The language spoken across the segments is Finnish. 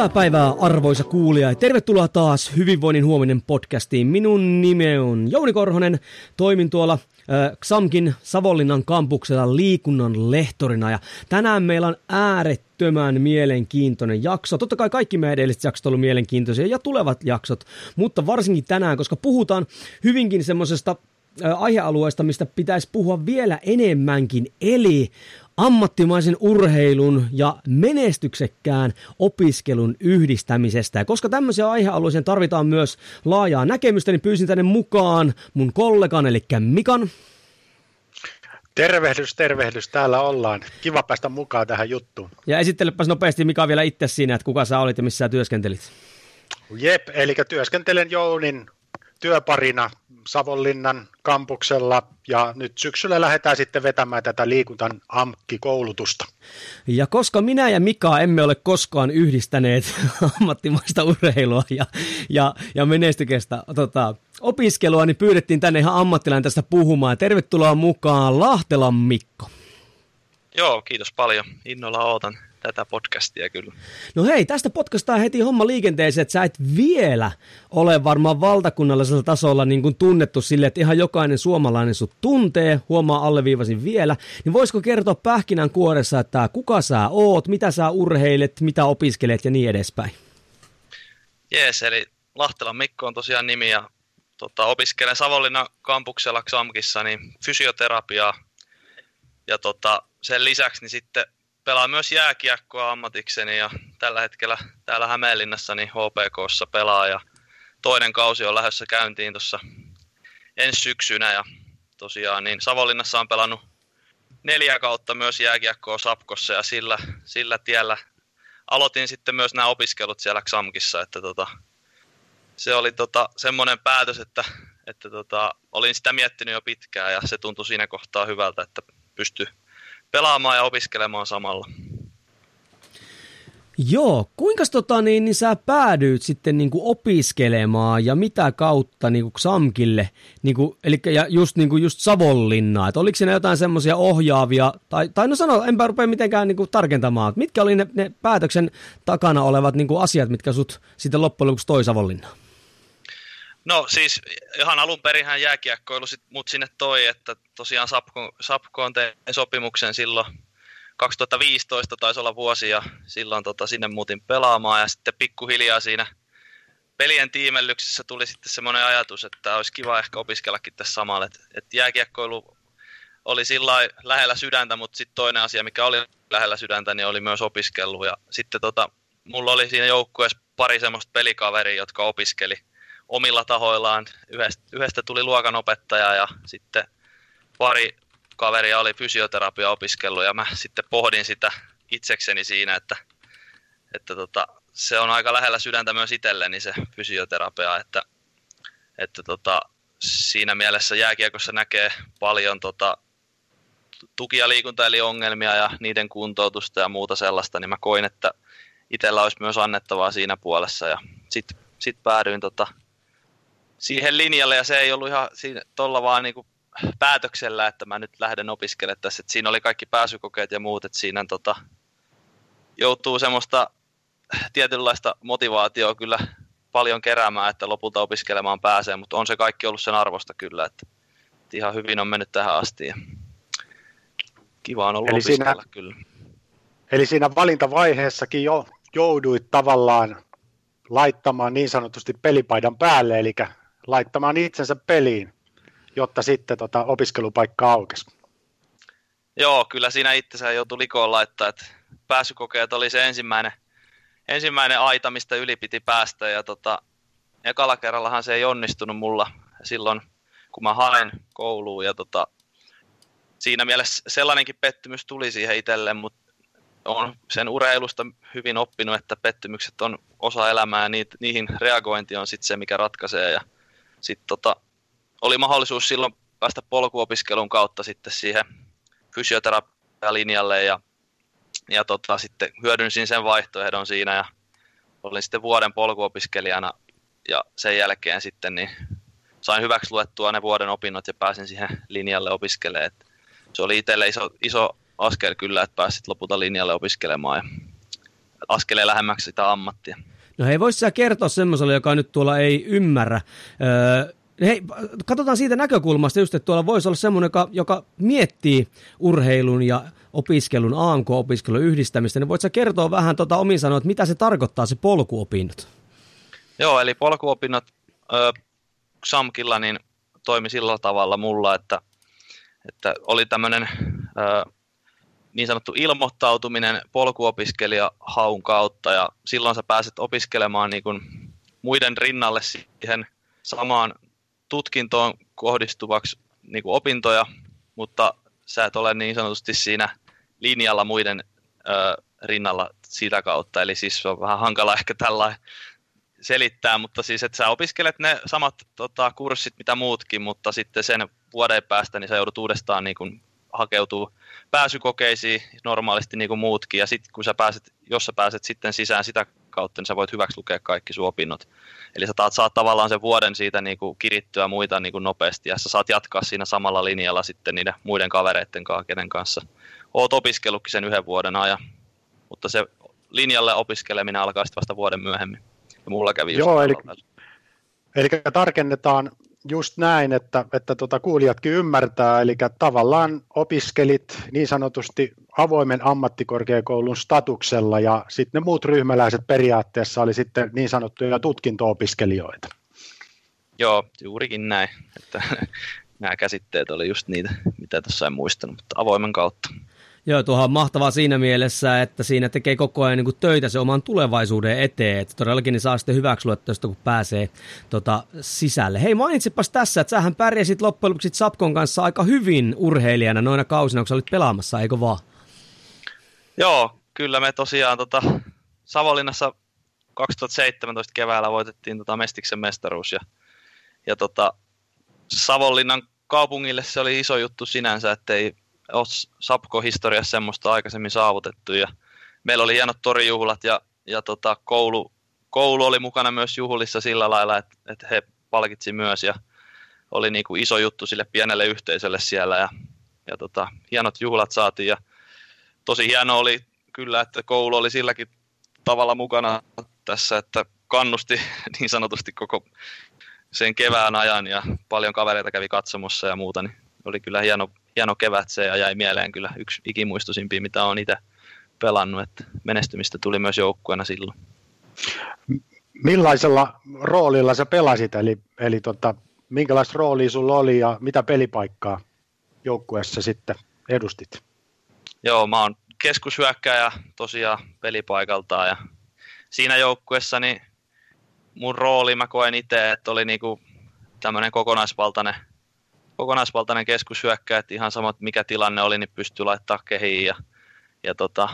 Hyvää päivää arvoisa kuulija ja tervetuloa taas Hyvinvoinnin huominen podcastiin. Minun nimi on Jouni Korhonen, toimin tuolla äh, XAMKin Savonlinnan kampuksella liikunnan lehtorina ja tänään meillä on äärettömän mielenkiintoinen jakso. Totta kai kaikki meidän edelliset jaksot ovat mielenkiintoisia ja tulevat jaksot, mutta varsinkin tänään, koska puhutaan hyvinkin semmoisesta aihealueesta, mistä pitäisi puhua vielä enemmänkin, eli ammattimaisen urheilun ja menestyksekkään opiskelun yhdistämisestä. Ja koska tämmöisiä aihealueeseen tarvitaan myös laajaa näkemystä, niin pyysin tänne mukaan mun kollegan, eli Mikan. Tervehdys, tervehdys, täällä ollaan. Kiva päästä mukaan tähän juttuun. Ja esittelepäs nopeasti Mika vielä itse siinä, että kuka sä olit ja missä sä työskentelit. Jep, eli työskentelen Jounin työparina Savonlinnan kampuksella ja nyt syksyllä lähdetään sitten vetämään tätä liikuntan AMKki-koulutusta. Ja koska minä ja Mika emme ole koskaan yhdistäneet ammattimaista urheilua ja, ja, ja menestykestä tota, opiskelua, niin pyydettiin tänne ihan ammattilainen tästä puhumaan. Tervetuloa mukaan Lahtelan Mikko. Joo, kiitos paljon. Innolla ootan tätä podcastia kyllä. No hei, tästä podcastaa heti homma liikenteeseen, että sä et vielä ole varmaan valtakunnallisella tasolla niin kuin tunnettu sille, että ihan jokainen suomalainen sut tuntee, huomaa alleviivasin vielä, niin voisiko kertoa pähkinän kuoressa, että kuka sä oot, mitä sä urheilet, mitä opiskelet ja niin edespäin? Jees, eli Lahtelan Mikko on tosiaan nimi ja tota, opiskelen Savonlinnan kampuksella XAMKissa niin fysioterapiaa ja tota, sen lisäksi niin sitten pelaan myös jääkiekkoa ammatikseni ja tällä hetkellä täällä Hämeenlinnassa niin HPKssa pelaa ja toinen kausi on lähdössä käyntiin tuossa ensi syksynä ja tosiaan niin Savonlinnassa on pelannut neljä kautta myös jääkiekkoa Sapkossa ja sillä, sillä tiellä. Aloitin sitten myös nämä opiskelut siellä XAMKissa, että tota, se oli tota, semmoinen päätös, että, että tota, olin sitä miettinyt jo pitkään ja se tuntui siinä kohtaa hyvältä, että pystyi pelaamaan ja opiskelemaan samalla. Joo, kuinka tota, niin, niin sä päädyit sitten niin kuin opiskelemaan ja mitä kautta niin kuin Xamkille, niin kuin, eli ja just, niin kuin just Savonlinnaa, että oliko siinä jotain semmoisia ohjaavia, tai, tai no sano, enpä rupea mitenkään niin kuin tarkentamaan, mitkä oli ne, ne päätöksen takana olevat niin kuin asiat, mitkä sut sitten loppujen lopuksi toi Savonlinnaan? No siis ihan alun perinhän jääkiekkoilu sit mut sinne toi, että tosiaan Sapko, Sapkoon tein sopimuksen silloin 2015 taisi olla vuosi ja silloin tota, sinne muutin pelaamaan ja sitten pikkuhiljaa siinä pelien tiimellyksessä tuli sitten semmoinen ajatus, että olisi kiva ehkä opiskellakin tässä samalla, että, että jääkiekkoilu oli sillä lähellä sydäntä, mutta sitten toinen asia, mikä oli lähellä sydäntä, niin oli myös opiskellut ja sitten tota, mulla oli siinä joukkueessa pari semmoista pelikaveria, jotka opiskeli omilla tahoillaan. Yhdestä, yhdestä tuli luokanopettaja ja sitten pari kaveria oli fysioterapia opiskellut ja mä sitten pohdin sitä itsekseni siinä, että, että tota, se on aika lähellä sydäntä myös itselleni se fysioterapia, että, että tota, siinä mielessä jääkiekossa näkee paljon tota, tuki- ja liikunta eli ongelmia ja niiden kuntoutusta ja muuta sellaista, niin mä koin, että itsellä olisi myös annettavaa siinä puolessa ja sitten sit päädyin tota, siihen linjalle ja se ei ollut ihan siinä, tolla vaan niin kuin päätöksellä, että mä nyt lähden opiskelemaan tässä. Että siinä oli kaikki pääsykokeet ja muut, että siinä tota, joutuu semmoista tietynlaista motivaatioa kyllä paljon keräämään, että lopulta opiskelemaan pääsee, mutta on se kaikki ollut sen arvosta kyllä, että, että ihan hyvin on mennyt tähän asti ja kiva on ollut eli opiskella siinä, kyllä. Eli siinä valintavaiheessakin jo jouduit tavallaan laittamaan niin sanotusti pelipaidan päälle, eli laittamaan itsensä peliin, jotta sitten tota opiskelupaikka aukesi. Joo, kyllä siinä itsensä joutui likoon laittaa, että pääsykokeet oli se ensimmäinen, ensimmäinen aita, mistä yli piti päästä ja tota, ekalla kerrallahan se ei onnistunut mulla silloin, kun mä hain kouluun ja tota, siinä mielessä sellainenkin pettymys tuli siihen itselleen, mutta on sen urheilusta hyvin oppinut, että pettymykset on osa elämää ja niihin reagointi on sitten se, mikä ratkaisee. Ja sitten tota, oli mahdollisuus silloin päästä polkuopiskelun kautta sitten siihen fysioterapialinjalle ja, ja tota, sitten hyödynsin sen vaihtoehdon siinä ja olin sitten vuoden polkuopiskelijana ja sen jälkeen sitten niin sain hyväksi luettua ne vuoden opinnot ja pääsin siihen linjalle opiskelemaan. se oli itselle iso, iso askel kyllä, että pääsit lopulta linjalle opiskelemaan ja askelee lähemmäksi sitä ammattia. No hei, voisi sä kertoa semmoiselle, joka nyt tuolla ei ymmärrä. Öö, hei, katsotaan siitä näkökulmasta just, että tuolla voisi olla semmoinen, joka, joka miettii urheilun ja opiskelun, ANK-opiskelun yhdistämistä, niin voit sä kertoa vähän tota omin sanoa, että mitä se tarkoittaa se polkuopinnot? Joo, eli polkuopinnot ö, Xamkilla niin toimi sillä tavalla mulla, että, että oli tämmöinen niin sanottu ilmoittautuminen polkuopiskelija haun kautta ja silloin sä pääset opiskelemaan niin kuin muiden rinnalle siihen samaan tutkintoon kohdistuvaksi niin kuin opintoja, mutta sä et ole niin sanotusti siinä linjalla muiden ö, rinnalla sitä kautta. Eli siis on vähän hankala ehkä tällä selittää, mutta siis että sä opiskelet ne samat tota, kurssit mitä muutkin, mutta sitten sen vuoden päästä niin sä joudut uudestaan niin kuin, hakeutuu pääsykokeisiin normaalisti niin kuin muutkin, ja sitten kun sä pääset, jos sä pääset sitten sisään sitä kautta, niin sä voit hyväksi lukea kaikki sun opinnot. Eli sä taat, saat tavallaan sen vuoden siitä niin kuin kirittyä muita niin kuin nopeasti, ja sä saat jatkaa siinä samalla linjalla sitten niiden muiden kavereiden kanssa, kenen kanssa oot opiskellutkin sen yhden vuoden ajan. Mutta se linjalle opiskeleminen alkaa sitten vasta vuoden myöhemmin. Ja mulla kävi Joo, eli, eli tarkennetaan just näin, että, että tuota kuulijatkin ymmärtää, eli tavallaan opiskelit niin sanotusti avoimen ammattikorkeakoulun statuksella ja sitten ne muut ryhmäläiset periaatteessa oli sitten niin sanottuja tutkinto-opiskelijoita. Joo, juurikin näin, että nämä käsitteet oli just niitä, mitä tässä en muistanut, mutta avoimen kautta. Joo, tuohan on mahtavaa siinä mielessä, että siinä tekee koko ajan niin kuin töitä se oman tulevaisuuden eteen, että todellakin niin saa sitten hyväksyä kun pääsee tota, sisälle. Hei, mainitsipas tässä, että sähän pärjäsit loppujen lopuksi Sapkon kanssa aika hyvin urheilijana noina kausina, kun olit pelaamassa, eikö vaan? Joo, kyllä me tosiaan tota, Savonlinnassa 2017 keväällä voitettiin tota Mestiksen mestaruus ja, ja tota, Savonlinnan kaupungille se oli iso juttu sinänsä, ettei ole Sapko-historiassa semmoista aikaisemmin saavutettu. Ja meillä oli hienot torijuhlat ja, ja tota, koulu, koulu oli mukana myös juhlissa sillä lailla, että, että he palkitsi myös ja oli niin kuin iso juttu sille pienelle yhteisölle siellä ja, ja tota, hienot juhlat saatiin ja tosi hieno oli kyllä, että koulu oli silläkin tavalla mukana tässä, että kannusti niin sanotusti koko sen kevään ajan ja paljon kavereita kävi katsomossa ja muuta, niin oli kyllä hieno, hieno kevät se ja jäi mieleen kyllä yksi ikimuistoisimpia, mitä on itse pelannut, että menestymistä tuli myös joukkueena silloin. Millaisella roolilla sä pelasit, eli, eli tota, minkälaista roolia sulla oli ja mitä pelipaikkaa joukkueessa sitten edustit? Joo, mä oon keskushyökkäjä tosiaan pelipaikaltaan ja siinä joukkueessa niin mun rooli mä koen itse, että oli niinku tämmöinen kokonaisvaltainen kokonaisvaltainen keskushyökkäjä, että ihan sama mikä tilanne oli, niin pystyy laittaa kehiin ja, ja tota,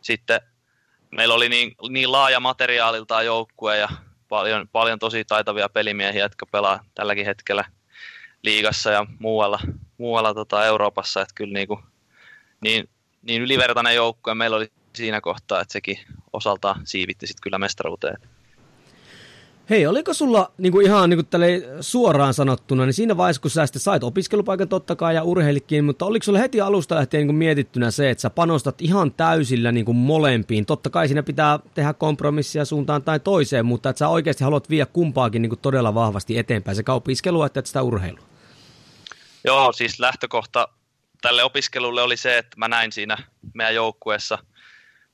sitten meillä oli niin, niin laaja materiaaliltaan joukkue ja paljon, paljon tosi taitavia pelimiehiä, jotka pelaa tälläkin hetkellä liigassa ja muualla, muualla tota Euroopassa, että kyllä niin, kuin, niin, niin ylivertainen joukkue meillä oli siinä kohtaa, että sekin osaltaan siivitti sitten kyllä mestaruuteen. Hei, oliko sulla niin kuin ihan niin kuin suoraan sanottuna, niin siinä vaiheessa, kun sä sitten sait opiskelupaikan totta kai ja urheilikin, mutta oliko sulla heti alusta lähtien niin kuin mietittynä se, että sä panostat ihan täysillä niin kuin molempiin? Totta kai siinä pitää tehdä kompromissia suuntaan tai toiseen, mutta että sä oikeasti haluat viedä kumpaakin niin kuin todella vahvasti eteenpäin, sekä opiskelua että sitä urheilua. Joo, siis lähtökohta tälle opiskelulle oli se, että mä näin siinä meidän joukkueessa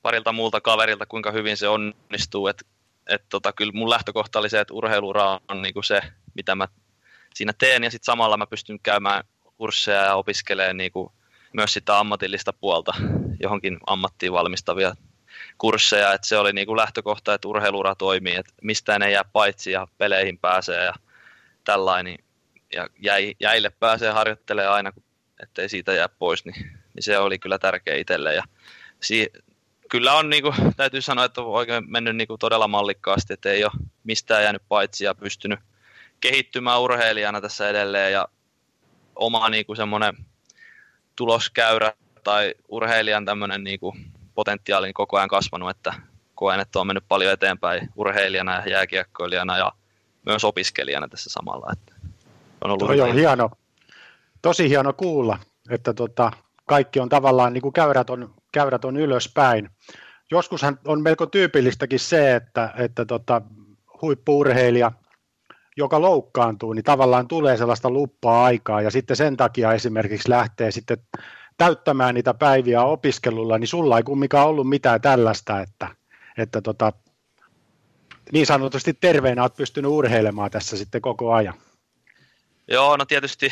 parilta muulta kaverilta, kuinka hyvin se onnistuu, että et tota, kyllä mun lähtökohta oli se, että urheilura on niinku se, mitä mä siinä teen, ja sitten samalla mä pystyn käymään kursseja ja opiskelemaan niinku myös sitä ammatillista puolta, johonkin ammattiin valmistavia kursseja, että se oli niinku lähtökohta, että urheilura toimii, että mistään ei jää paitsi ja peleihin pääsee ja tällainen, ja jäi, jäille pääsee harjoittelemaan aina, ettei siitä jää pois, niin, niin se oli kyllä tärkeä itselle, ja si- kyllä on, niin kuin, täytyy sanoa, että on oikein mennyt niin kuin todella mallikkaasti, että ei ole mistään jäänyt paitsi ja pystynyt kehittymään urheilijana tässä edelleen ja oma niin kuin semmoinen tuloskäyrä tai urheilijan tämmöinen niin kuin potentiaali niin koko ajan kasvanut, että koen, että on mennyt paljon eteenpäin urheilijana ja jääkiekkoilijana ja myös opiskelijana tässä samalla. Että on ollut Toi on hieno, tosi hieno kuulla, että tota, kaikki on tavallaan, niin kuin käyrät on, käyrät on ylöspäin. Joskushan on melko tyypillistäkin se, että, että tota, huippuurheilija, joka loukkaantuu, niin tavallaan tulee sellaista luppaa aikaa ja sitten sen takia esimerkiksi lähtee sitten täyttämään niitä päiviä opiskelulla, niin sulla ei kumminkaan ollut mitään tällaista, että, että tota, niin sanotusti terveenä olet pystynyt urheilemaan tässä sitten koko ajan. Joo, no tietysti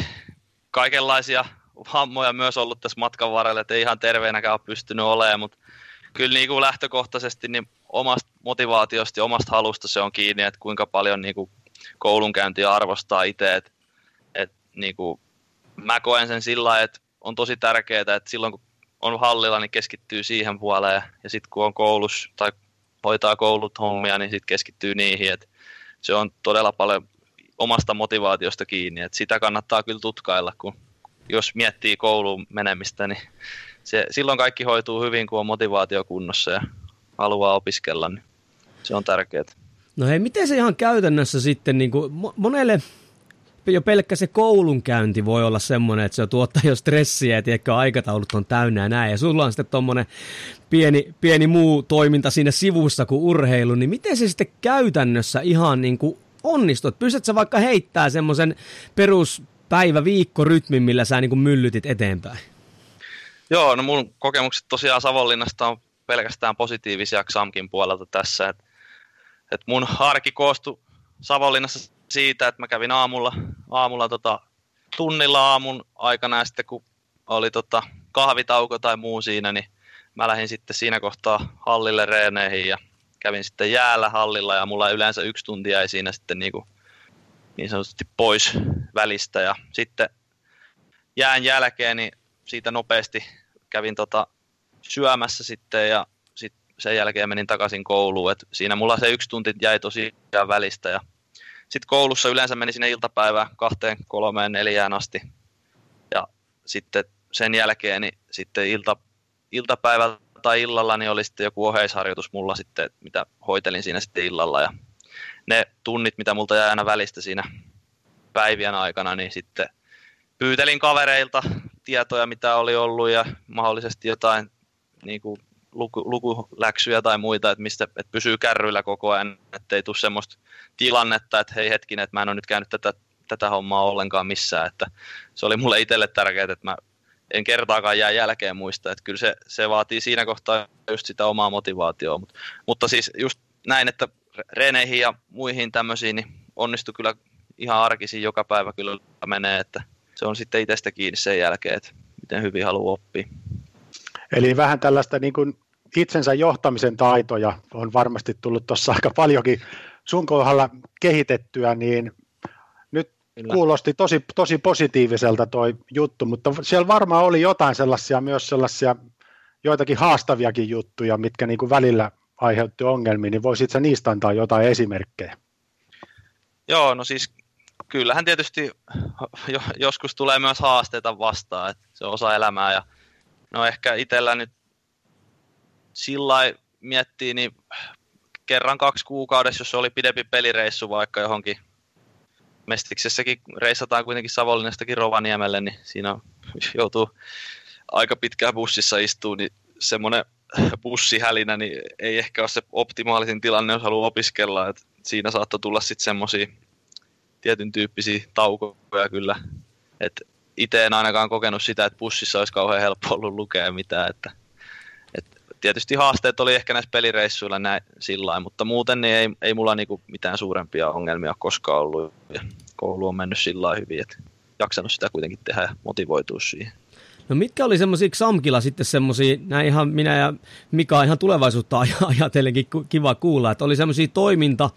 kaikenlaisia vammoja myös ollut tässä matkan varrella, että ei ihan terveenäkään ole pystynyt olemaan, mutta kyllä niin kuin lähtökohtaisesti niin omasta motivaatiosta ja omasta halusta se on kiinni, että kuinka paljon niin kuin koulunkäyntiä arvostaa itse. Et, et, niin kuin, mä koen sen sillä että on tosi tärkeää, että silloin kun on hallilla, niin keskittyy siihen puoleen. Ja sitten kun on koulussa tai hoitaa koulut hommia, niin sitten keskittyy niihin. Et se on todella paljon omasta motivaatiosta kiinni. Et sitä kannattaa kyllä tutkailla, kun jos miettii kouluun menemistä, niin se, silloin kaikki hoituu hyvin, kun on motivaatio kunnossa ja haluaa opiskella, niin se on tärkeää. No hei, miten se ihan käytännössä sitten, niin kuin monelle jo pelkkä se koulunkäynti voi olla semmoinen, että se tuottaa jo stressiä, että ehkä aikataulut on täynnä ja näin, ja sulla on sitten tuommoinen pieni, pieni muu toiminta siinä sivussa kuin urheilu, niin miten se sitten käytännössä ihan niin kuin onnistut? Pystytkö sä vaikka heittää semmoisen peruspäivä-viikko-rytmin, millä sä niin kuin myllytit eteenpäin? Joo, no mun kokemukset tosiaan Savonlinnasta on pelkästään positiivisia Xamkin puolelta tässä, että et mun arki koostui Savonlinnassa siitä, että mä kävin aamulla, aamulla tota, tunnilla aamun aikana ja sitten kun oli tota, kahvitauko tai muu siinä, niin mä lähdin sitten siinä kohtaa hallille reeneihin ja kävin sitten jäällä hallilla ja mulla yleensä yksi tunti jäi siinä sitten niin, kuin, niin sanotusti pois välistä ja sitten jään jälkeen niin siitä nopeasti kävin tota syömässä sitten ja sit sen jälkeen menin takaisin kouluun. Et siinä mulla se yksi tunti jäi tosiaan välistä ja sitten koulussa yleensä meni sinne iltapäivään kahteen, kolmeen, neljään asti. Ja sitten sen jälkeen niin sitten ilta, iltapäivällä tai illalla niin oli sitten joku oheisharjoitus mulla sitten, mitä hoitelin siinä sitten illalla. Ja ne tunnit, mitä multa jäi aina välistä siinä päivien aikana, niin sitten pyytelin kavereilta tietoja, mitä oli ollut ja mahdollisesti jotain niin kuin luku, lukuläksyjä tai muita, että mistä että pysyy kärryillä koko ajan, ettei tule semmoista tilannetta, että hei hetkinen, että mä en ole nyt käynyt tätä, tätä hommaa ollenkaan missään, että se oli mulle itselle tärkeää, että mä en kertaakaan jää jälkeen muista, että kyllä se, se vaatii siinä kohtaa just sitä omaa motivaatioa, mutta, mutta siis just näin, että reeneihin ja muihin tämmöisiin niin onnistui kyllä ihan arkisin joka päivä kyllä menee, että se on sitten itsestä kiinni sen jälkeen, että miten hyvin haluaa oppia. Eli vähän tällaista niin kuin itsensä johtamisen taitoja on varmasti tullut tuossa aika paljonkin sun kohdalla kehitettyä, niin nyt Kyllä. kuulosti tosi, tosi positiiviselta toi juttu, mutta siellä varmaan oli jotain sellaisia, myös sellaisia joitakin haastaviakin juttuja, mitkä niin kuin välillä aiheutti ongelmia, niin voisitko niistä antaa jotain esimerkkejä? Joo, no siis kyllähän tietysti joskus tulee myös haasteita vastaan, että se on osa elämää ja no ehkä itsellä nyt sillä miettii, niin kerran kaksi kuukaudessa, jos oli pidempi pelireissu vaikka johonkin Mestiksessäkin reissataan kuitenkin Savonlinnastakin Rovaniemelle, niin siinä joutuu aika pitkään bussissa istuu, niin semmoinen bussihälinä niin ei ehkä ole se optimaalisin tilanne, jos haluaa opiskella. Et siinä saattoi tulla sitten semmoisia tietyn tyyppisiä taukoja kyllä. Et itse en ainakaan kokenut sitä, että bussissa olisi kauhean helppo ollut lukea mitään. Että, et tietysti haasteet oli ehkä näissä pelireissuilla näin, sillä mutta muuten niin ei, ei mulla niinku mitään suurempia ongelmia koskaan ollut. Ja koulu on mennyt sillä hyvin, että jaksanut sitä kuitenkin tehdä ja motivoitua siihen. No mitkä oli semmoisia Xamkilla sitten semmoisia, näin ihan minä ja Mika ihan tulevaisuutta ajatellenkin kiva kuulla, että oli semmoisia toiminta-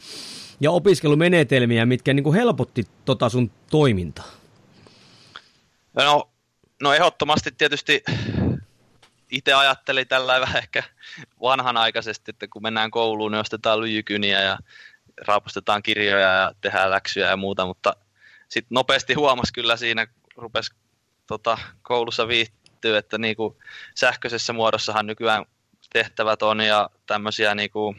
ja opiskelumenetelmiä, mitkä niin kuin helpotti tota sun toimintaa? No, no ehdottomasti tietysti itse ajattelin tällä vähän ehkä vanhanaikaisesti, että kun mennään kouluun, niin ostetaan lyijykyniä ja raapustetaan kirjoja ja tehdään läksyjä ja muuta, mutta sitten nopeasti huomasi kyllä siinä, rupesi tota, koulussa viihtyä, että niinku sähköisessä muodossahan nykyään tehtävät on ja tämmöisiä niinku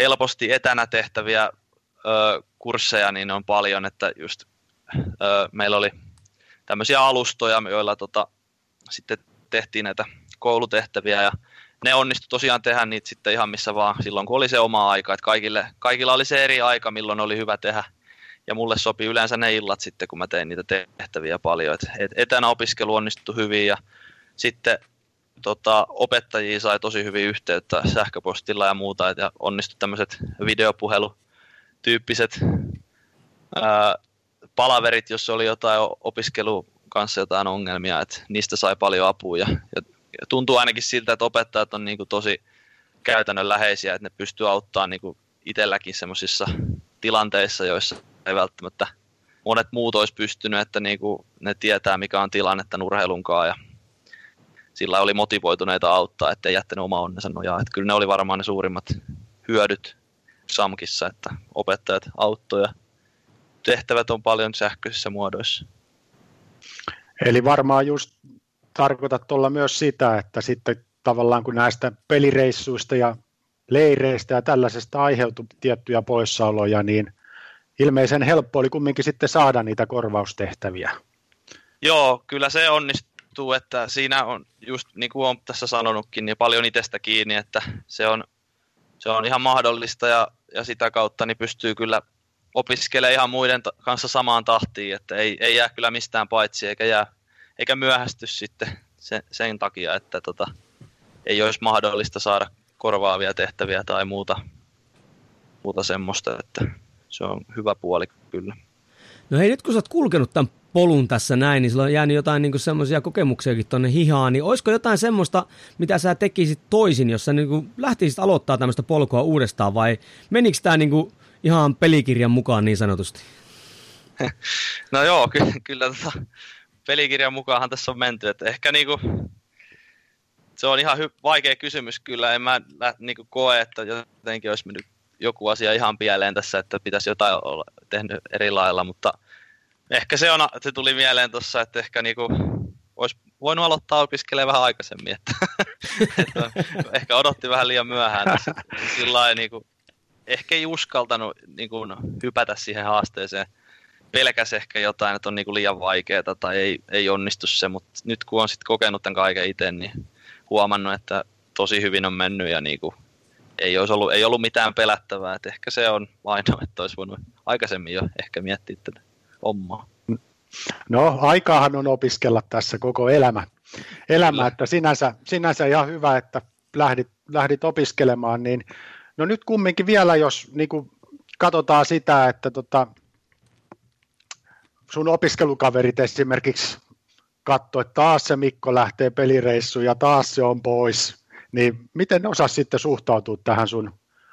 helposti etänä tehtäviä ö, kursseja niin on paljon, että just ö, meillä oli tämmöisiä alustoja, joilla tota, sitten tehtiin näitä koulutehtäviä ja ne onnistu tosiaan tehdä niitä sitten ihan missä vaan silloin, kun oli se oma aika. Että kaikille, kaikilla oli se eri aika, milloin oli hyvä tehdä. Ja mulle sopii yleensä ne illat sitten, kun mä tein niitä tehtäviä paljon. Et etänä opiskelu onnistui hyvin ja sitten tota, opettajia sai tosi hyvin yhteyttä sähköpostilla ja muuta. Ja onnistui tämmöiset videopuhelutyyppiset ää, palaverit, jos oli jotain opiskelu kanssa jotain ongelmia, että niistä sai paljon apua ja, ja tuntuu ainakin siltä, että opettajat on niin kuin tosi käytännönläheisiä, että ne pystyy auttamaan niin kuin itselläkin semmoisissa tilanteissa, joissa ei välttämättä monet muut olisi pystynyt, että niin kuin ne tietää, mikä on tilannetta nurheilunkaan ja sillä oli motivoituneita auttaa, ettei jättänyt oma onnensa nojaa. Että kyllä ne oli varmaan ne suurimmat hyödyt SAMKissa, että opettajat auttoi ja tehtävät on paljon sähköisissä muodoissa. Eli varmaan just tarkoitat tuolla myös sitä, että sitten tavallaan kun näistä pelireissuista ja leireistä ja tällaisesta aiheutui tiettyjä poissaoloja, niin ilmeisen helppo oli kumminkin sitten saada niitä korvaustehtäviä. Joo, kyllä se onnistuu, että siinä on just niin kuin olen tässä sanonutkin, niin paljon itsestä kiinni, että se on, se on ihan mahdollista ja, ja sitä kautta niin pystyy kyllä opiskelemaan ihan muiden kanssa samaan tahtiin, että ei, ei jää kyllä mistään paitsi eikä jää eikä myöhästy sitten sen, sen takia, että tota, ei olisi mahdollista saada korvaavia tehtäviä tai muuta, muuta semmoista, että se on hyvä puoli kyllä. No hei, nyt kun sä oot kulkenut tämän polun tässä näin, niin sulla on jäänyt jotain niin semmoisia kokemuksiakin tuonne hihaan, niin olisiko jotain semmoista, mitä sä tekisit toisin, jos sä niin lähtisit aloittaa tämmöistä polkua uudestaan, vai menikö tämä niin ihan pelikirjan mukaan niin sanotusti? No joo, ky- kyllä tota, pelikirjan mukaanhan tässä on menty, että ehkä niinku, se on ihan hy- vaikea kysymys kyllä, en mä niinku koe, että jotenkin olisi mennyt joku asia ihan pieleen tässä, että pitäisi jotain olla tehnyt eri lailla, mutta ehkä se, on, se tuli mieleen tuossa, että ehkä niinku olisi voinut aloittaa opiskelemaan vähän aikaisemmin, että, että ehkä odotti vähän liian myöhään. Sillä niinku, ehkä ei uskaltanut niinku, hypätä siihen haasteeseen. Pelkäs ehkä jotain, että on niinku liian vaikeaa tai ei, ei onnistu se, mutta nyt kun on sitten kokenut tämän kaiken itse, niin huomannut, että tosi hyvin on mennyt ja niinku, ei, olisi ollut, ei ollut mitään pelättävää. että ehkä se on ainoa, että olisi voinut aikaisemmin jo ehkä miettiä tätä hommaa. No, aikaahan on opiskella tässä koko elämä, elämä että sinänsä, sinänsä ihan hyvä, että lähdit, lähdit opiskelemaan, niin no nyt kumminkin vielä, jos niin kuin katsotaan sitä, että tota, sun opiskelukaverit esimerkiksi katsoi, että taas se Mikko lähtee pelireissuun ja taas se on pois, niin miten osaa sitten suhtautua tähän sun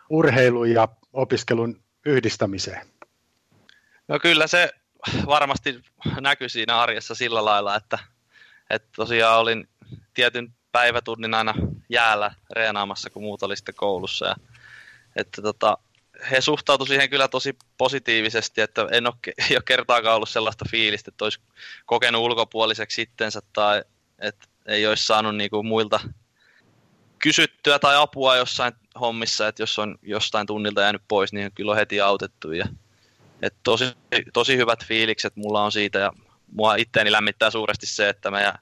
urheilun ja opiskelun yhdistämiseen? No kyllä se varmasti näkyy siinä arjessa sillä lailla, että, että tosiaan olin tietyn päivätunnin aina jäällä reenaamassa, kun muut oli sitten koulussa. Ja, että tota, he suhtautu siihen kyllä tosi positiivisesti, että en ole, ei ole kertaakaan ollut sellaista fiilistä, että olisi kokenut ulkopuoliseksi itsensä tai että ei olisi saanut niin kuin muilta kysyttyä tai apua jossain hommissa, että jos on jostain tunnilta jäänyt pois, niin kyllä on heti autettu. Ja, että tosi, tosi hyvät fiilikset mulla on siitä ja mua itteeni lämmittää suuresti se, että meidän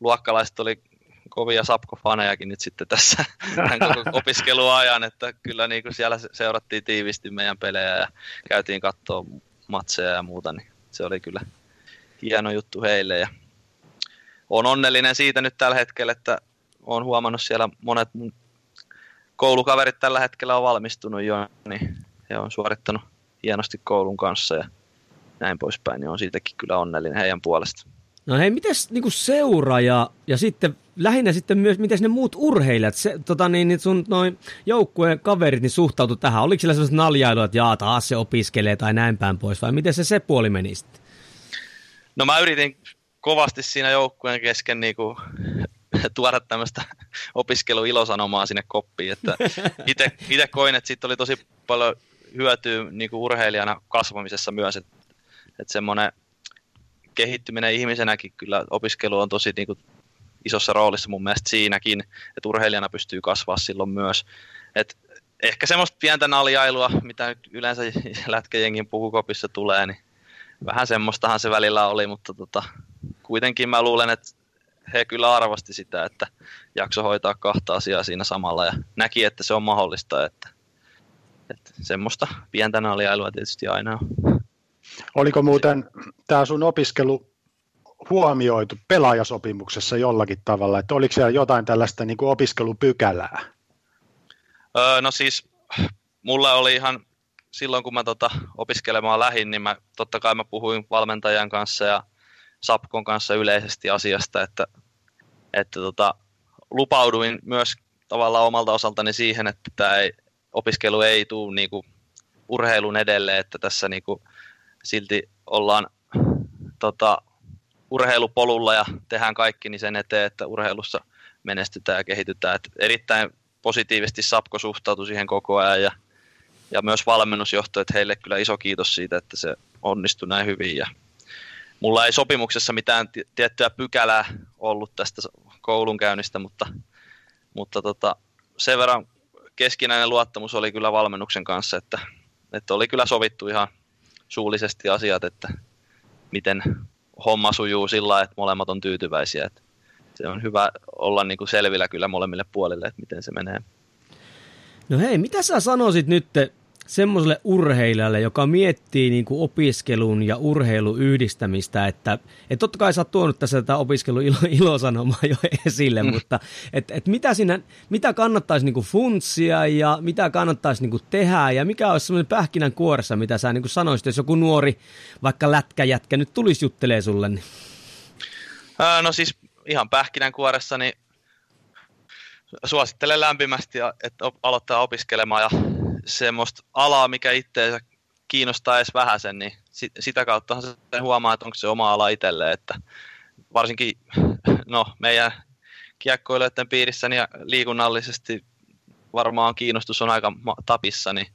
luokkalaiset oli kovia Sapko-fanejakin nyt sitten tässä koko opiskeluajan, että kyllä niin kuin siellä seurattiin tiivisti meidän pelejä ja käytiin katsoa matseja ja muuta, niin se oli kyllä hieno juttu heille ja on onnellinen siitä nyt tällä hetkellä, että olen huomannut siellä monet mun koulukaverit tällä hetkellä on valmistunut jo, niin he on suorittanut hienosti koulun kanssa ja näin poispäin, niin on siitäkin kyllä onnellinen heidän puolestaan. No hei, miten niin seura ja, ja sitten lähinnä sitten myös, miten ne muut urheilijat, se, tota niin, niin sun noin joukkueen kaverit niin suhtautu tähän? Oliko sillä sellaista naljailua, että jaa, taas se opiskelee tai näin päin pois, vai miten se se puoli meni sitten? No mä yritin kovasti siinä joukkueen kesken niin kuin tuoda tämmöistä opiskeluilosanomaa sinne koppiin. Että itse koin, että siitä oli tosi paljon hyötyä niin kuin urheilijana kasvamisessa myös, että, että semmoinen kehittyminen ihmisenäkin kyllä opiskelu on tosi niin kuin, isossa roolissa mun mielestä siinäkin, että urheilijana pystyy kasvaa silloin myös. Et ehkä semmoista pientä naljailua, mitä nyt yleensä lätkäjengin puhukopissa tulee, niin vähän semmoistahan se välillä oli, mutta tota, kuitenkin mä luulen, että he kyllä arvosti sitä, että jakso hoitaa kahta asiaa siinä samalla ja näki, että se on mahdollista, että semmoista pientä naljailua tietysti aina on. Oliko muuten tämä sun opiskelu huomioitu pelaajasopimuksessa jollakin tavalla, että oliko siellä jotain tällaista niin kuin opiskelupykälää? Öö, no siis mulla oli ihan silloin, kun mä tota opiskelemaan lähin, niin mä, totta kai mä puhuin valmentajan kanssa ja Sapkon kanssa yleisesti asiasta, että, että tota, lupauduin myös tavallaan omalta osaltani siihen, että tämä ei, opiskelu ei tule niinku urheilun edelle, että tässä niinku silti ollaan tota, urheilupolulla ja tehdään kaikki niin sen eteen, että urheilussa menestytään ja kehitytään. Et erittäin positiivisesti Sapko suhtautui siihen koko ajan ja, ja myös valmennusjohto, että heille kyllä iso kiitos siitä, että se onnistui näin hyvin. Ja mulla ei sopimuksessa mitään tiettyä pykälää ollut tästä koulunkäynnistä, mutta, mutta tota, sen verran keskinäinen luottamus oli kyllä valmennuksen kanssa, että, että oli kyllä sovittu ihan suullisesti asiat, että miten homma sujuu sillä että molemmat on tyytyväisiä. Että se on hyvä olla niin kuin selvillä kyllä molemmille puolille, että miten se menee. No hei, mitä sä sanoisit nyt semmoiselle urheilijalle, joka miettii niin kuin opiskelun ja urheilun yhdistämistä, että et totta kai sä oot tuonut tässä tätä opiskelun ilo, ilosanomaa jo esille, mm. mutta et, et mitä, siinä, mitä kannattaisi niin kuin funtsia ja mitä kannattaisi niin kuin tehdä ja mikä olisi semmoinen pähkinän kuoressa, mitä sä niin kuin sanoisit, jos joku nuori, vaikka lätkäjätkä nyt tulisi juttelee sulle? Niin. No siis ihan pähkinän kuoressa, niin suosittelen lämpimästi, että aloittaa opiskelemaan ja semmoista alaa, mikä itseensä kiinnostaa edes vähäsen, niin sitä kautta se huomaa, että onko se oma ala itselle, että varsinkin no, meidän kiekkoilijoiden piirissä niin liikunnallisesti varmaan kiinnostus on aika tapissa, niin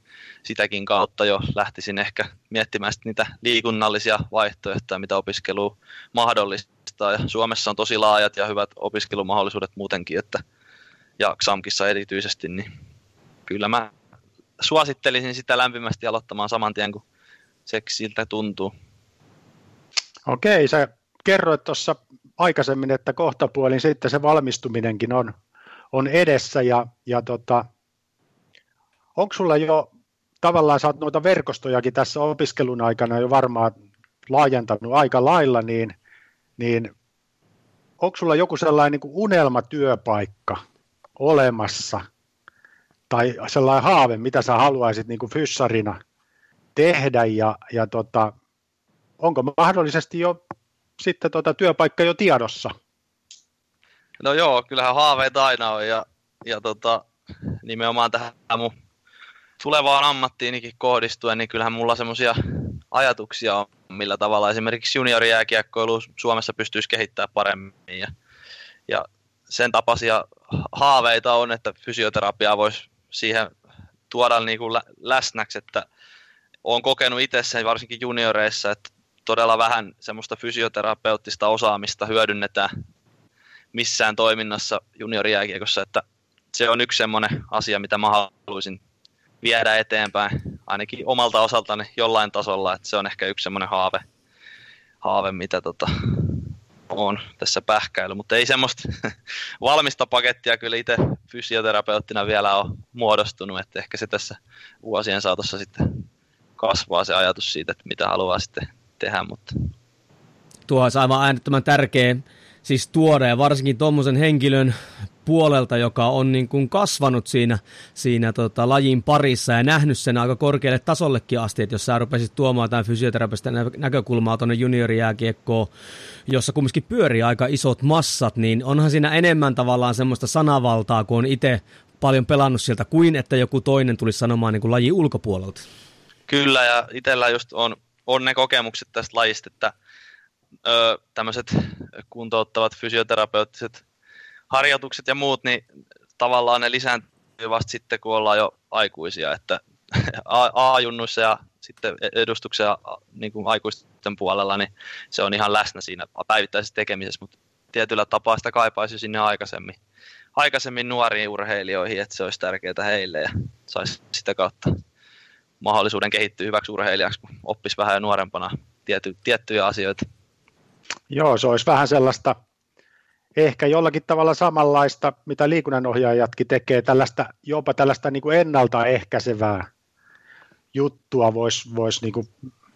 sitäkin kautta jo lähtisin ehkä miettimään niitä liikunnallisia vaihtoehtoja, mitä opiskelu mahdollistaa. Ja Suomessa on tosi laajat ja hyvät opiskelumahdollisuudet muutenkin, että ja XAMKissa erityisesti, niin kyllä mä suosittelisin sitä lämpimästi aloittamaan saman tien, kun se siltä tuntuu. Okei, sä kerroit tuossa aikaisemmin, että kohtapuolin sitten se valmistuminenkin on, on edessä ja, ja tota, onko sulla jo tavallaan, sä oot noita verkostojakin tässä opiskelun aikana jo varmaan laajentanut aika lailla, niin, niin onko sulla joku sellainen niin unelmatyöpaikka olemassa – tai sellainen haave, mitä sä haluaisit niin kuin fyssarina tehdä ja, ja tota, onko mahdollisesti jo sitten tota työpaikka jo tiedossa? No joo, kyllähän haaveita aina on ja, ja tota, nimenomaan tähän mun tulevaan ammattiinikin kohdistuen, niin kyllähän mulla semmoisia ajatuksia on, millä tavalla esimerkiksi juniorijääkiekkoilu Suomessa pystyisi kehittämään paremmin. Ja, ja sen tapaisia haaveita on, että fysioterapiaa voisi siihen tuoda niin kuin läsnäksi, että olen kokenut itse sen varsinkin junioreissa, että todella vähän semmoista fysioterapeuttista osaamista hyödynnetään missään toiminnassa juniorijääkiekossa, että se on yksi semmoinen asia, mitä mä haluaisin viedä eteenpäin, ainakin omalta osaltani jollain tasolla, että se on ehkä yksi semmoinen haave, haave mitä tota, on tässä pähkäily, mutta ei semmoista valmista pakettia kyllä itse fysioterapeuttina vielä ole muodostunut, että ehkä se tässä vuosien saatossa sitten kasvaa se ajatus siitä, että mitä haluaa sitten tehdä, mutta... Tuo on aivan äänettömän tärkeä siis tuoda ja varsinkin tuommoisen henkilön puolelta, joka on niin kuin kasvanut siinä, siinä tota, lajin parissa ja nähnyt sen aika korkealle tasollekin asti, että jos sä rupesit tuomaan tämän fysioterapista näkökulmaa tuonne juniorijääkiekkoon, jossa kumminkin pyörii aika isot massat, niin onhan siinä enemmän tavallaan semmoista sanavaltaa, kun on itse paljon pelannut sieltä, kuin että joku toinen tulisi sanomaan niin kuin lajin ulkopuolelta. Kyllä, ja itsellä just on, on ne kokemukset tästä lajista, että ö, tämmöiset kuntouttavat fysioterapeuttiset harjoitukset ja muut, niin tavallaan ne lisääntyy vasta sitten, kun ollaan jo aikuisia, että A-junnuissa ja sitten edustuksen niin kuin aikuisten puolella, niin se on ihan läsnä siinä päivittäisessä tekemisessä, mutta tietyllä tapaa sitä kaipaisi sinne aikaisemmin, aikaisemmin nuoriin urheilijoihin, että se olisi tärkeää heille ja saisi sitä kautta mahdollisuuden kehittyä hyväksi urheilijaksi, kun oppisi vähän nuorempana tiety, tiettyjä asioita. Joo, se olisi vähän sellaista ehkä jollakin tavalla samanlaista, mitä liikunnanohjaajatkin tekee, tällaista, jopa tällaista niin kuin ennaltaehkäisevää juttua voisi vois niin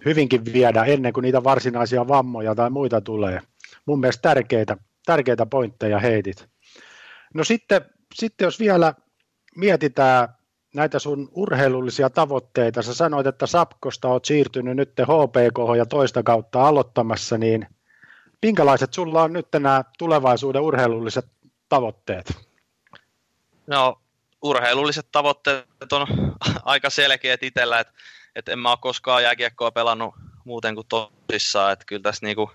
hyvinkin viedä ennen kuin niitä varsinaisia vammoja tai muita tulee. Mun mielestä tärkeitä, tärkeitä pointteja heitit. No sitten, sitten jos vielä mietitään näitä sun urheilullisia tavoitteita, sä sanoit, että Sapkosta oot siirtynyt nyt HPK ja toista kautta aloittamassa, niin minkälaiset sulla on nyt nämä tulevaisuuden urheilulliset tavoitteet? No, urheilulliset tavoitteet on aika selkeät itsellä, että, että en mä ole koskaan jääkiekkoa pelannut muuten kuin tosissaan, että kyllä tässä niinku,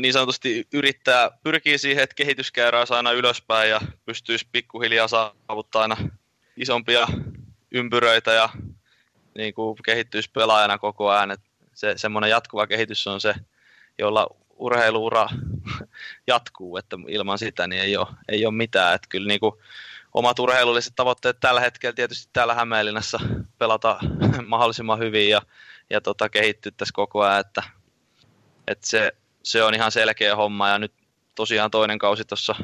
niin sanotusti yrittää, pyrkii siihen, että kehityskäyrä aina ylöspäin ja pystyisi pikkuhiljaa saavuttaa aina isompia ympyröitä ja niin kuin kehittyisi pelaajana koko ajan. Et se, semmoinen jatkuva kehitys on se, jolla urheiluura jatkuu, että ilman sitä niin ei ole, ei ole mitään. Et kyllä niin kuin omat urheilulliset tavoitteet tällä hetkellä tietysti täällä Hämeenlinnassa pelata mahdollisimman hyvin ja, ja tota, kehittyä tässä koko ajan, että, että se, se, on ihan selkeä homma ja nyt tosiaan toinen kausi tuossa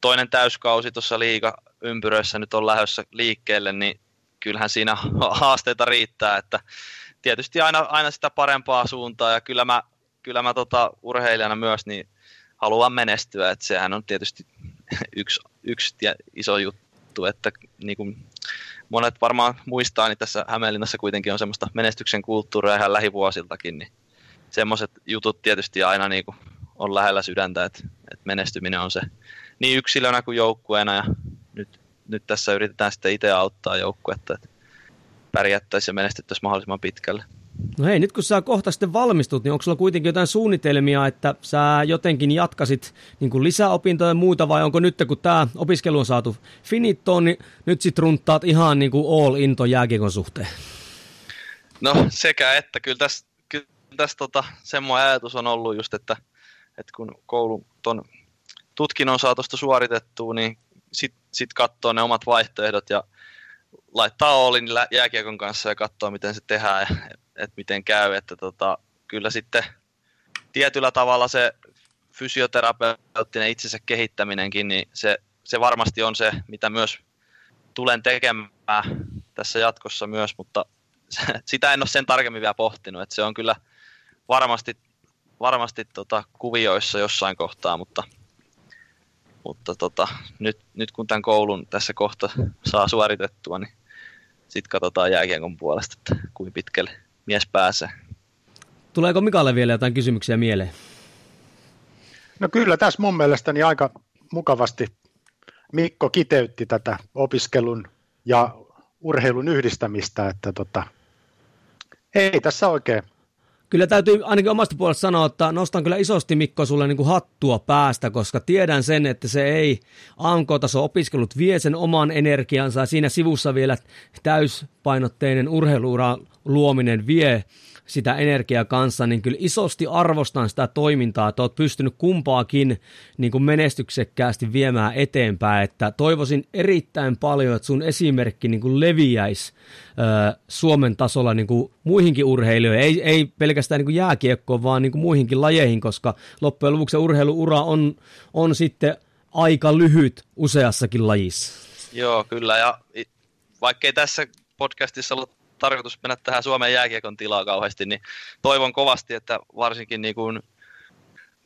toinen täyskausi tuossa liiga ympyröissä nyt on lähdössä liikkeelle, niin kyllähän siinä haasteita riittää, että tietysti aina, aina sitä parempaa suuntaa ja kyllä mä, kyllä mä tota, urheilijana myös niin haluan menestyä, että sehän on tietysti yksi, yksi iso juttu, että niin kuin monet varmaan muistaa, niin tässä Hämeenlinnassa kuitenkin on semmoista menestyksen kulttuuria ihan lähivuosiltakin, niin semmoiset jutut tietysti aina niin kuin on lähellä sydäntä, että, että menestyminen on se niin yksilönä kuin joukkueena ja nyt, nyt tässä yritetään sitten itse auttaa joukkuetta, että pärjättäisiin ja menestyttäisiin mahdollisimman pitkälle. No hei, nyt kun sä kohta sitten valmistut, niin onko sulla kuitenkin jotain suunnitelmia, että sä jotenkin jatkasit niin kuin lisäopintoja ja muuta, vai onko nyt, kun tämä opiskelu on saatu finittoon, niin nyt sit runtaat ihan niin kuin all into jääkiekon suhteen? No sekä että, kyllä tässä, kyllä tässä tota, semmoinen ajatus on ollut just, että, että kun koulu ton tutkinnon saa tuosta suoritettua, niin sitten sit katsoo ne omat vaihtoehdot ja laittaa Oolin jääkiekon kanssa ja katsoo, miten se tehdään ja että miten käy. Että tota, kyllä sitten tietyllä tavalla se fysioterapeuttinen itsensä kehittäminenkin, niin se, se varmasti on se, mitä myös tulen tekemään tässä jatkossa myös, mutta sitä en ole sen tarkemmin vielä pohtinut, että se on kyllä varmasti, varmasti tota kuvioissa jossain kohtaa, mutta mutta tota, nyt, nyt kun tämän koulun tässä kohta saa suoritettua, niin sitten katsotaan jääkiekon puolesta, että kuinka pitkälle mies pääsee. Tuleeko Mikalle vielä jotain kysymyksiä mieleen? No kyllä tässä mun mielestäni aika mukavasti Mikko kiteytti tätä opiskelun ja urheilun yhdistämistä, että tota, ei tässä oikein kyllä täytyy ainakin omasta puolesta sanoa, että nostan kyllä isosti Mikko sulle niin kuin hattua päästä, koska tiedän sen, että se ei AMK-taso opiskelut vie sen oman energiansa ja siinä sivussa vielä täyspainotteinen urheiluura luominen vie sitä energiaa kanssa, niin kyllä isosti arvostan sitä toimintaa, että olet pystynyt kumpaakin niin kuin menestyksekkäästi viemään eteenpäin, että toivoisin erittäin paljon, että sun esimerkki niin kuin leviäisi ö, Suomen tasolla niin kuin muihinkin urheilijoihin, ei, ei pelkästään niin kuin jääkiekkoon, vaan niin kuin muihinkin lajeihin, koska loppujen lopuksi urheiluura on, on sitten aika lyhyt useassakin lajissa. Joo, kyllä, ja vaikkei tässä podcastissa ollut tarkoitus mennä tähän Suomen jääkiekon tilaa kauheasti, niin toivon kovasti, että varsinkin niin kuin,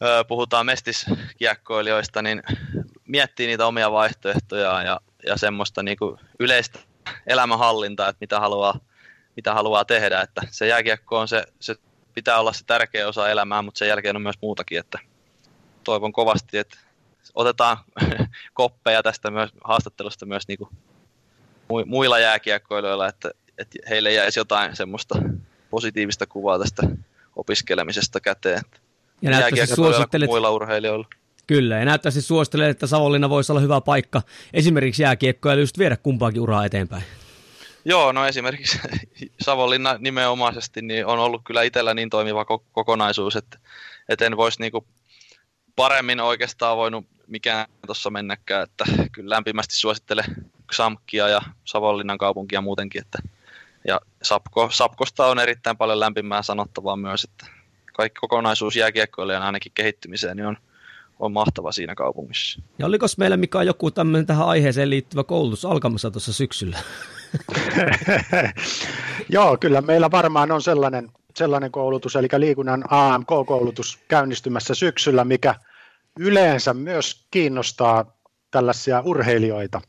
ö, puhutaan mestiskiekkoilijoista, niin miettii niitä omia vaihtoehtoja ja, ja semmoista niin kuin yleistä elämänhallintaa, että mitä haluaa, mitä haluaa tehdä. Että se jääkiekko on se, se pitää olla se tärkeä osa elämää, mutta sen jälkeen on myös muutakin, että toivon kovasti, että otetaan koppeja tästä myös, haastattelusta myös niin kuin muilla jääkiekkoilijoilla, että että heille jäisi jotain semmoista positiivista kuvaa tästä opiskelemisesta käteen. Ja näyttäisi suosittelet, muilla urheilijoilla. Kyllä, ja näyttäisi suosittelen, että Savonlinna voisi olla hyvä paikka esimerkiksi jääkiekkoa ja just viedä kumpaakin uraa eteenpäin. Joo, no esimerkiksi Savonlinna nimenomaisesti niin on ollut kyllä itsellä niin toimiva kokonaisuus, että, että en voisi niinku paremmin oikeastaan voinut mikään tuossa mennäkään, että kyllä lämpimästi suosittelen Xamkia ja Savonlinnan kaupunkia muutenkin, että ja Sapko, Sapkosta on erittäin paljon lämpimää sanottavaa myös, että kaikki kokonaisuus jääkiekkoilijan ainakin kehittymiseen niin on, on mahtava siinä kaupungissa. Ja oliko meillä mikä joku tämmöinen tähän aiheeseen liittyvä koulutus alkamassa tuossa syksyllä? Joo, kyllä meillä varmaan on sellainen, sellainen koulutus, eli liikunnan AMK-koulutus käynnistymässä syksyllä, mikä yleensä myös kiinnostaa tällaisia urheilijoita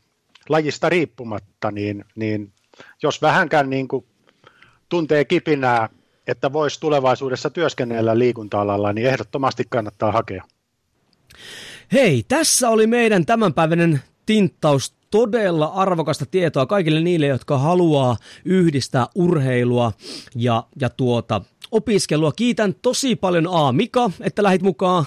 lajista riippumatta, niin, niin jos vähänkään niin kuin tuntee kipinää, että voisi tulevaisuudessa työskennellä liikunta-alalla, niin ehdottomasti kannattaa hakea. Hei, tässä oli meidän tämänpäiväinen tinttaus todella arvokasta tietoa kaikille niille, jotka haluaa yhdistää urheilua ja, ja tuota, opiskelua. Kiitän tosi paljon A. Mika, että lähit mukaan.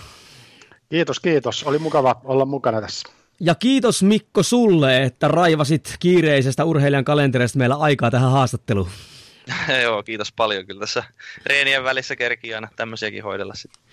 Kiitos, kiitos. Oli mukava olla mukana tässä. Ja kiitos Mikko sulle, että raivasit kiireisestä urheilijan kalenterista meillä aikaa tähän haastatteluun. Joo, kiitos paljon. Kyllä tässä reenien välissä kerkii aina tämmöisiäkin hoidella sitten.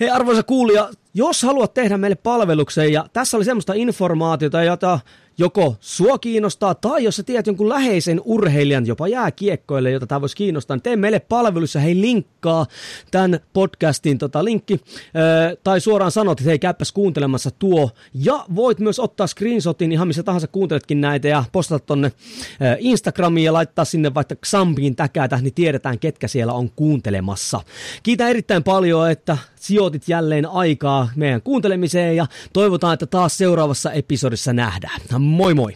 Hei arvoisa kuulija, jos haluat tehdä meille palveluksen ja tässä oli semmoista informaatiota, jota joko sua kiinnostaa, tai jos sä tiedät jonkun läheisen urheilijan, jopa jääkiekkoille, jota tämä voisi kiinnostaa, niin tee meille palvelussa, hei linkkaa tämän podcastin tota, linkki, ää, tai suoraan sanot, että hei käyppäs kuuntelemassa tuo, ja voit myös ottaa screenshotin ihan missä tahansa kuunteletkin näitä, ja postata tonne ää, Instagramiin ja laittaa sinne vaikka Xampiin täkätä, niin tiedetään, ketkä siellä on kuuntelemassa. Kiitän erittäin paljon, että sijoitit jälleen aikaa meidän kuuntelemiseen, ja toivotaan, että taas seuraavassa episodissa nähdään. Moi moi!